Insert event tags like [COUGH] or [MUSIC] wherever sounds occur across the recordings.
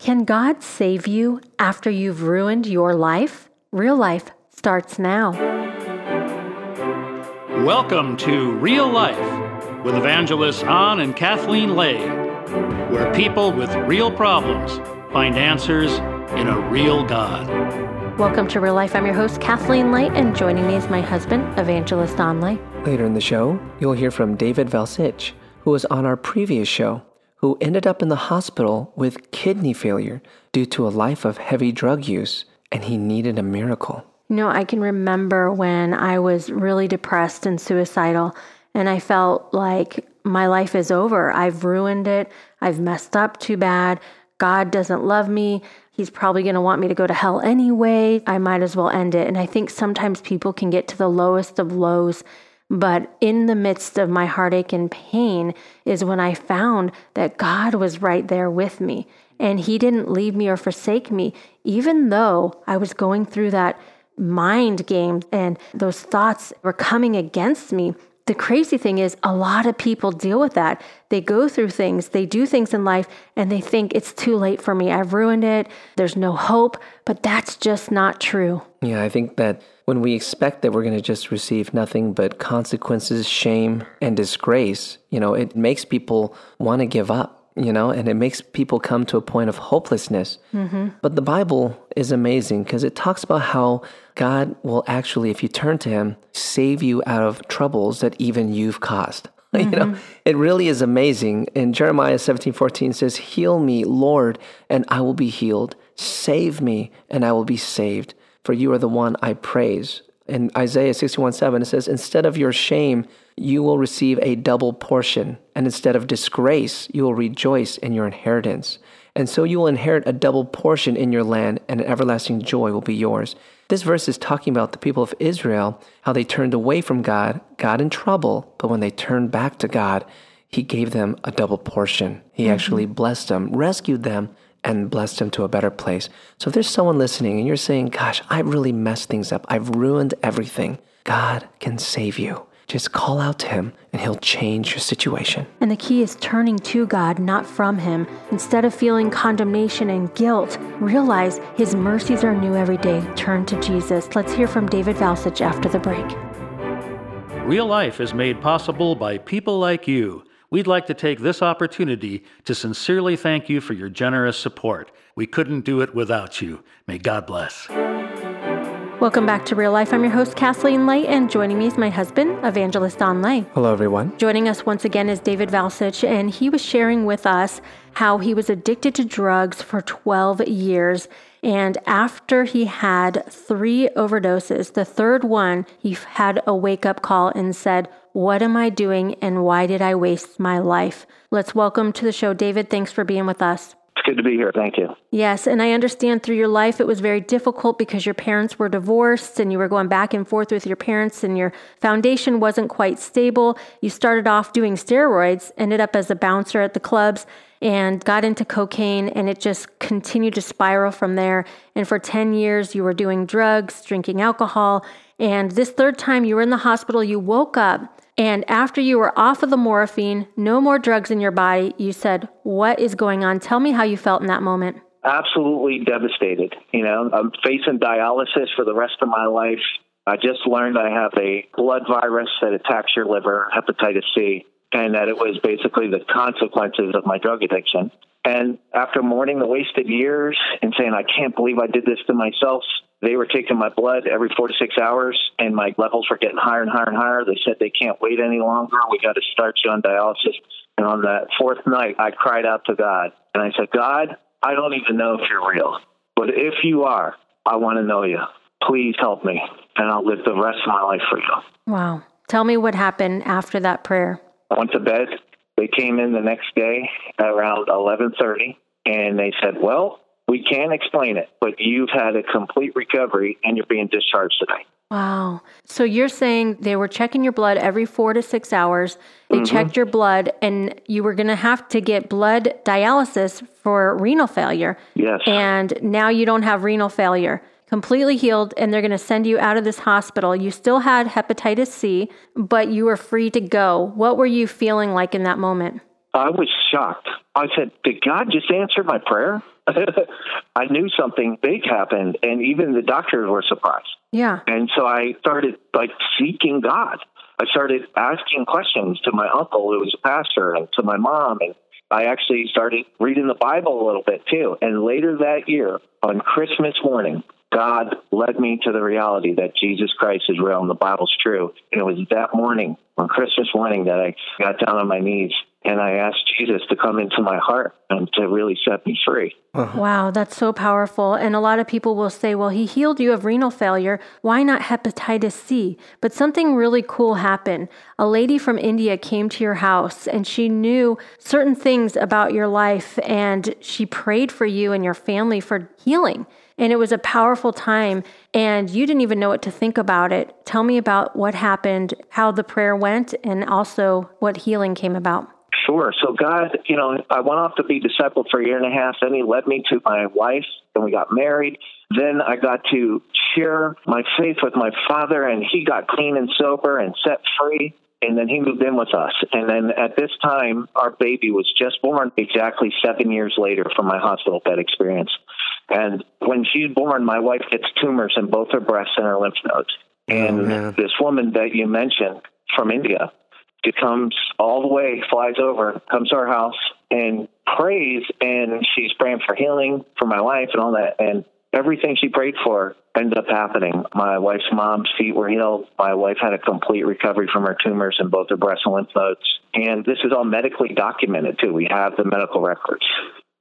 Can God save you after you've ruined your life? Real life starts now. Welcome to Real Life with evangelists Ang and Kathleen Lay, where people with real problems find answers in a real God. Welcome to Real Life. I'm your host, Kathleen Lay, and joining me is my husband, Evangelist Ang Lay. Later in the show, you'll hear from David Valcich, who was on our previous show who ended up in the hospital with kidney failure due to a life of heavy drug use, and he needed a miracle. You know, I can remember when I was really depressed and suicidal, and I felt like my life is over. I've ruined it. I've messed up too bad. God doesn't love me. He's probably going to want me to go to hell anyway. I might as well end it. And I think sometimes people can get to the lowest of lows but in the midst of my heartache and pain is when I found that God was right there with me. And He didn't leave me or forsake me, even though I was going through that mind game and those thoughts were coming against me. The crazy thing is, a lot of people deal with that. They go through things, they do things in life, and they think it's too late for me. I've ruined it. There's no hope. But that's just not true. Yeah, I think that when we expect that we're going to just receive nothing but consequences, shame, and disgrace, you know, it makes people want to give up, you know, and it makes people come to a point of hopelessness. Mm-hmm. But the Bible is amazing because it talks about how God will actually, if you turn to Him, save you out of troubles that even you've caused. Mm-hmm. [LAUGHS] You know, mm-hmm. it really is amazing. In Jeremiah 17 14 says, Heal me, Lord, and I will be healed. Save me, and I will be saved for you are the one I praise. In Isaiah 61 7, it says, Instead of your shame, you will receive a double portion, and instead of disgrace, you will rejoice in your inheritance. And so you will inherit a double portion in your land, and an everlasting joy will be yours. This verse is talking about the people of Israel, how they turned away from God, got in trouble, but when they turned back to God, He gave them a double portion. He mm-hmm. actually blessed them, rescued them, and blessed them to a better place. So if there's someone listening and you're saying, Gosh, I really messed things up, I've ruined everything, God can save you. Just call out to Him and He'll change your situation. And the key is turning to God, not from Him. Instead of feeling condemnation and guilt, realize His mercies are new every day. Turn to Jesus. Let's hear from David Valcich after the break. Real life is made possible by people like you. We'd like to take this opportunity to sincerely thank you for your generous support. We couldn't do it without you. May God bless. Welcome back to Real Life. I'm your host, Kathleen Lay, and joining me is my husband, Evangelist Ang Lay. Hello, everyone. Joining us once again is David Valcich, and he was sharing with us how he was addicted to drugs for 12 years. And after he had three overdoses, the third one, he had a wake up call and said, what am I doing and why did I waste my life? Let's welcome to the show David. Thanks for being with us. It's good to be here. Thank you. Yes, and I understand through your life it was very difficult because your parents were divorced and you were going back and forth with your parents and your foundation wasn't quite stable. You started off doing steroids, ended up as a bouncer at the clubs and got into cocaine and it just continued to spiral from there. And for 10 years you were doing drugs, drinking alcohol, and this third time you were in the hospital, you woke up and after you were off of the morphine, no more drugs in your body, you said, What is going on? Tell me how you felt in that moment. Absolutely devastated. You know, I'm facing dialysis for the rest of my life. I just learned I have a blood virus that attacks your liver, hepatitis C, and that it was basically the consequences of my drug addiction. And after mourning the wasted years and saying, I can't believe I did this to myself, they were taking my blood every four to six hours, and my levels were getting higher and higher and higher. They said they can't wait any longer. We got to start you on dialysis. And on that fourth night, I cried out to God, and I said, God, I don't even know if you're real, but if you are, I want to know you. Please help me, and I'll live the rest of my life for you. Wow. Tell me what happened after that prayer. I went to bed. They came in the next day around 11:30, and they said, "Well, we can't explain it, but you've had a complete recovery and you're being discharged today. Wow. So you're saying they were checking your blood every four to six hours. They mm-hmm. checked your blood and you were going to have to get blood dialysis for renal failure. Yes. And now you don't have renal failure. Completely healed, and they're going to send you out of this hospital. You still had hepatitis C, but you were free to go. What were you feeling like in that moment? I was shocked. I said, Did God just answer my prayer? [LAUGHS] I knew something big happened, and even the doctors were surprised. Yeah. And so I started like seeking God. I started asking questions to my uncle, who was a pastor, and to my mom, and I actually started reading the Bible a little bit too. And later that year, on Christmas morning, God led me to the reality that Jesus Christ is real and the Bible's true. And it was that morning, on Christmas morning, that I got down on my knees and I asked Jesus to come into my heart and to really set me free. Uh-huh. Wow, that's so powerful. And a lot of people will say, well, he healed you of renal failure. Why not hepatitis C? But something really cool happened. A lady from India came to your house and she knew certain things about your life and she prayed for you and your family for healing. And it was a powerful time, and you didn't even know what to think about it. Tell me about what happened, how the prayer went, and also what healing came about. Sure. So God, you know, I went off to be discipled for a year and a half. Then He led me to my wife, and we got married. Then I got to share my faith with my father, and he got clean and sober and set free. And then he moved in with us. And then at this time, our baby was just born exactly seven years later from my hospital bed experience. And when she's born, my wife gets tumors in both her breasts and her lymph nodes. Oh, and Oh, this woman that you mentioned from India, she comes all the way, flies over, comes to our house and prays. And she's praying for healing for my wife and all that. And everything she prayed for ended up happening. My wife's mom's feet were healed. My wife had a complete recovery from her tumors in both her breast and lymph nodes. And this is all medically documented too. We have the medical records.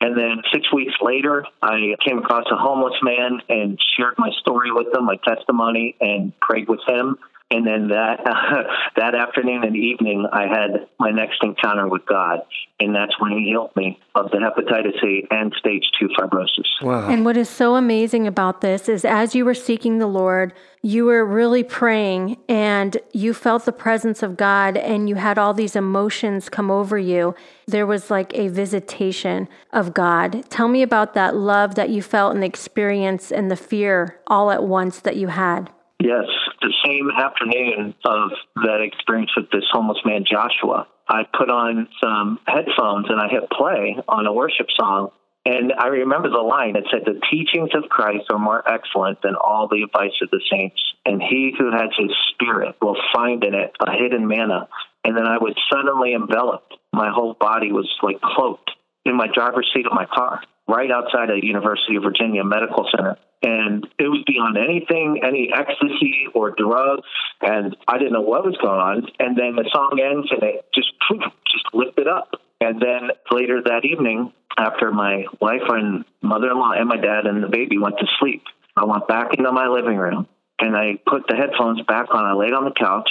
And then six weeks later, I came across a homeless man and shared my story with him, my testimony, and prayed with him. And then that [LAUGHS] that afternoon and evening, I had my next encounter with God, and that's when He healed me of the hepatitis C and stage two fibrosis. Wow. And what is so amazing about this is as you were seeking the Lord, you were really praying and you felt the presence of God and you had all these emotions come over you. There was like a visitation of God. Tell me about that love that you felt and the experience and the fear all at once that you had. Yes, the same afternoon of that experience with this homeless man, Joshua, I put on some headphones and I hit play on a worship song. And I remember the line. It said, The teachings of Christ are more excellent than all the advice of the saints. And he who has his spirit will find in it a hidden manna. And then I was suddenly enveloped. My whole body was like cloaked in my driver's seat of my car, right outside of University of Virginia Medical Center. And it was beyond anything, any ecstasy or drugs. And I didn't know what was going on. And then the song ends and it just, just lifted up. And then later that evening, after my wife and mother in law and my dad and the baby went to sleep, I went back into my living room and I put the headphones back on. I laid on the couch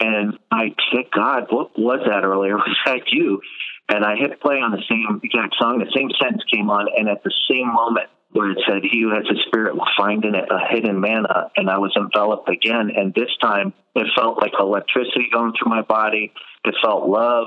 and I said, God, what was that earlier? [LAUGHS] Was that you? And I hit play on the same exact song. The same sentence came on. And at the same moment where it said, He who has a spirit will find in it a hidden manna. And I was enveloped again. And this time it felt like electricity going through my body. It felt love.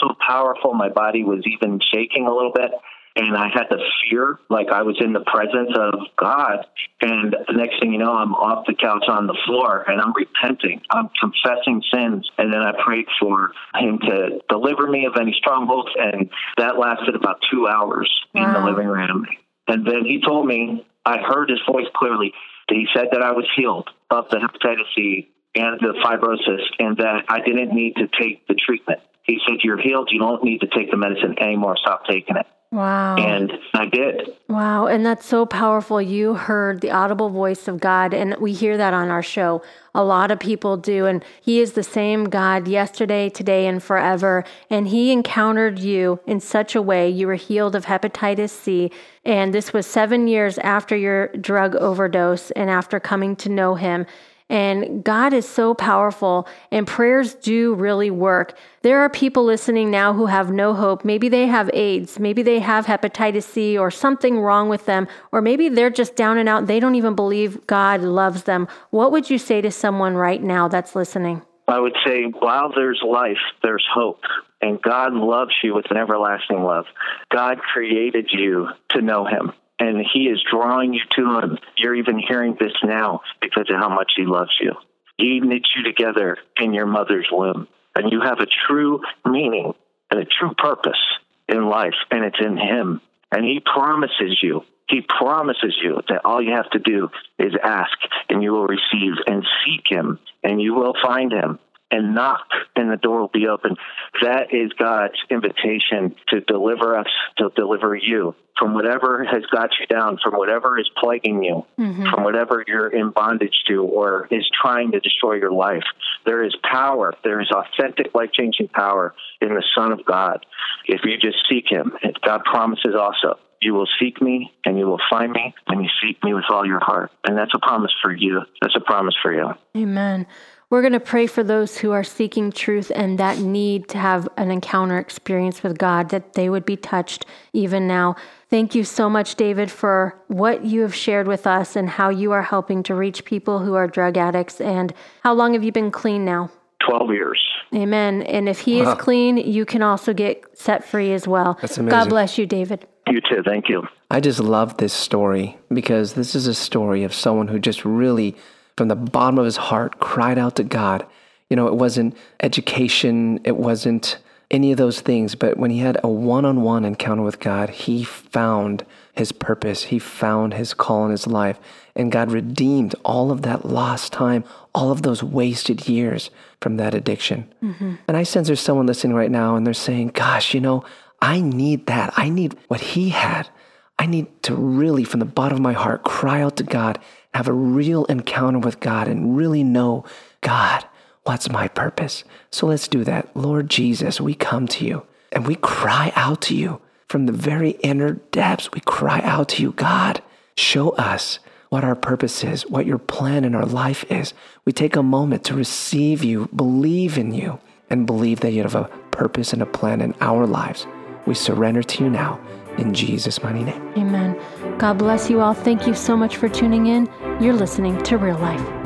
So powerful. My body was even shaking a little bit and I had the fear like I was in the presence of God. And the next thing you know, I'm off the couch on the floor and I'm repenting. I'm confessing sins. And then I prayed for Him to deliver me of any strongholds. And that lasted about two hours in the living room. And then He told me, I heard His voice clearly. He said that I was healed of the hepatitis C and the fibrosis and that I didn't need to take the treatment. He said, You're healed. You don't need to take the medicine anymore. Stop taking it. Wow. And I did. Wow, and that's so powerful. You heard the audible voice of God, and we hear that on our show. A lot of people do, and He is the same God yesterday, today, and forever. And He encountered you in such a way you were healed of hepatitis C. And this was seven years after your drug overdose and after coming to know Him. And God is so powerful, and prayers do really work. There are people listening now who have no hope. Maybe they have AIDS, maybe they have hepatitis C or something wrong with them, or maybe they're just down and out. They don't even believe God loves them. What would you say to someone right now that's listening? I would say, while there's life, there's hope. And God loves you with an everlasting love. God created you to know Him, and He is drawing you to Him. You're even hearing this now because of how much He loves you. He knit you together in your mother's womb, and you have a true meaning and a true purpose in life, and it's in Him. And He promises you, He promises you that all you have to do is ask and you will receive and seek Him and you will find Him and knock and the door will be open. That is God's invitation to deliver us, to deliver you from whatever has got you down, from whatever is plaguing you, mm-hmm. from whatever you're in bondage to or is trying to destroy your life. There is power. There is authentic life changing power in the Son of God. If you just seek Him, God promises also you will seek me and you will find me when you seek me with all your heart. And that's a promise for you. That's a promise for you. Amen. We're going to pray for those who are seeking truth and that need to have an encounter experience with God, that they would be touched even now. Thank you so much, David, for what you have shared with us and how you are helping to reach people who are drug addicts. And how long have you been clean now? 12 years. Amen. And if he wow. is clean, you can also get set free as well. That's amazing. God bless you, David. You too. Thank you. I just love this story because this is a story of someone who just really from the bottom of his heart, cried out to God. You know, it wasn't education, it wasn't any of those things, but when he had a one on one encounter with God, he found his purpose. He found his call in his life. And God redeemed all of that lost time, all of those wasted years from that addiction. Mm-hmm. And I sense there's someone listening right now and they're saying, Gosh, you know, I need that. I need what he had. I need to really, from the bottom of my heart, cry out to God have a real encounter with God and really know, God, what's my purpose? So let's do that. Lord Jesus, we come to you and we cry out to you from the very inner depths. We cry out to you, God, show us what our purpose is, what your plan in our life is. We take a moment to receive you, believe in you, and believe that you have a purpose and a plan in our lives. We surrender to you now in Jesus' mighty name. Amen. God bless you all. Thank you so much for tuning in. You're listening to Real Life.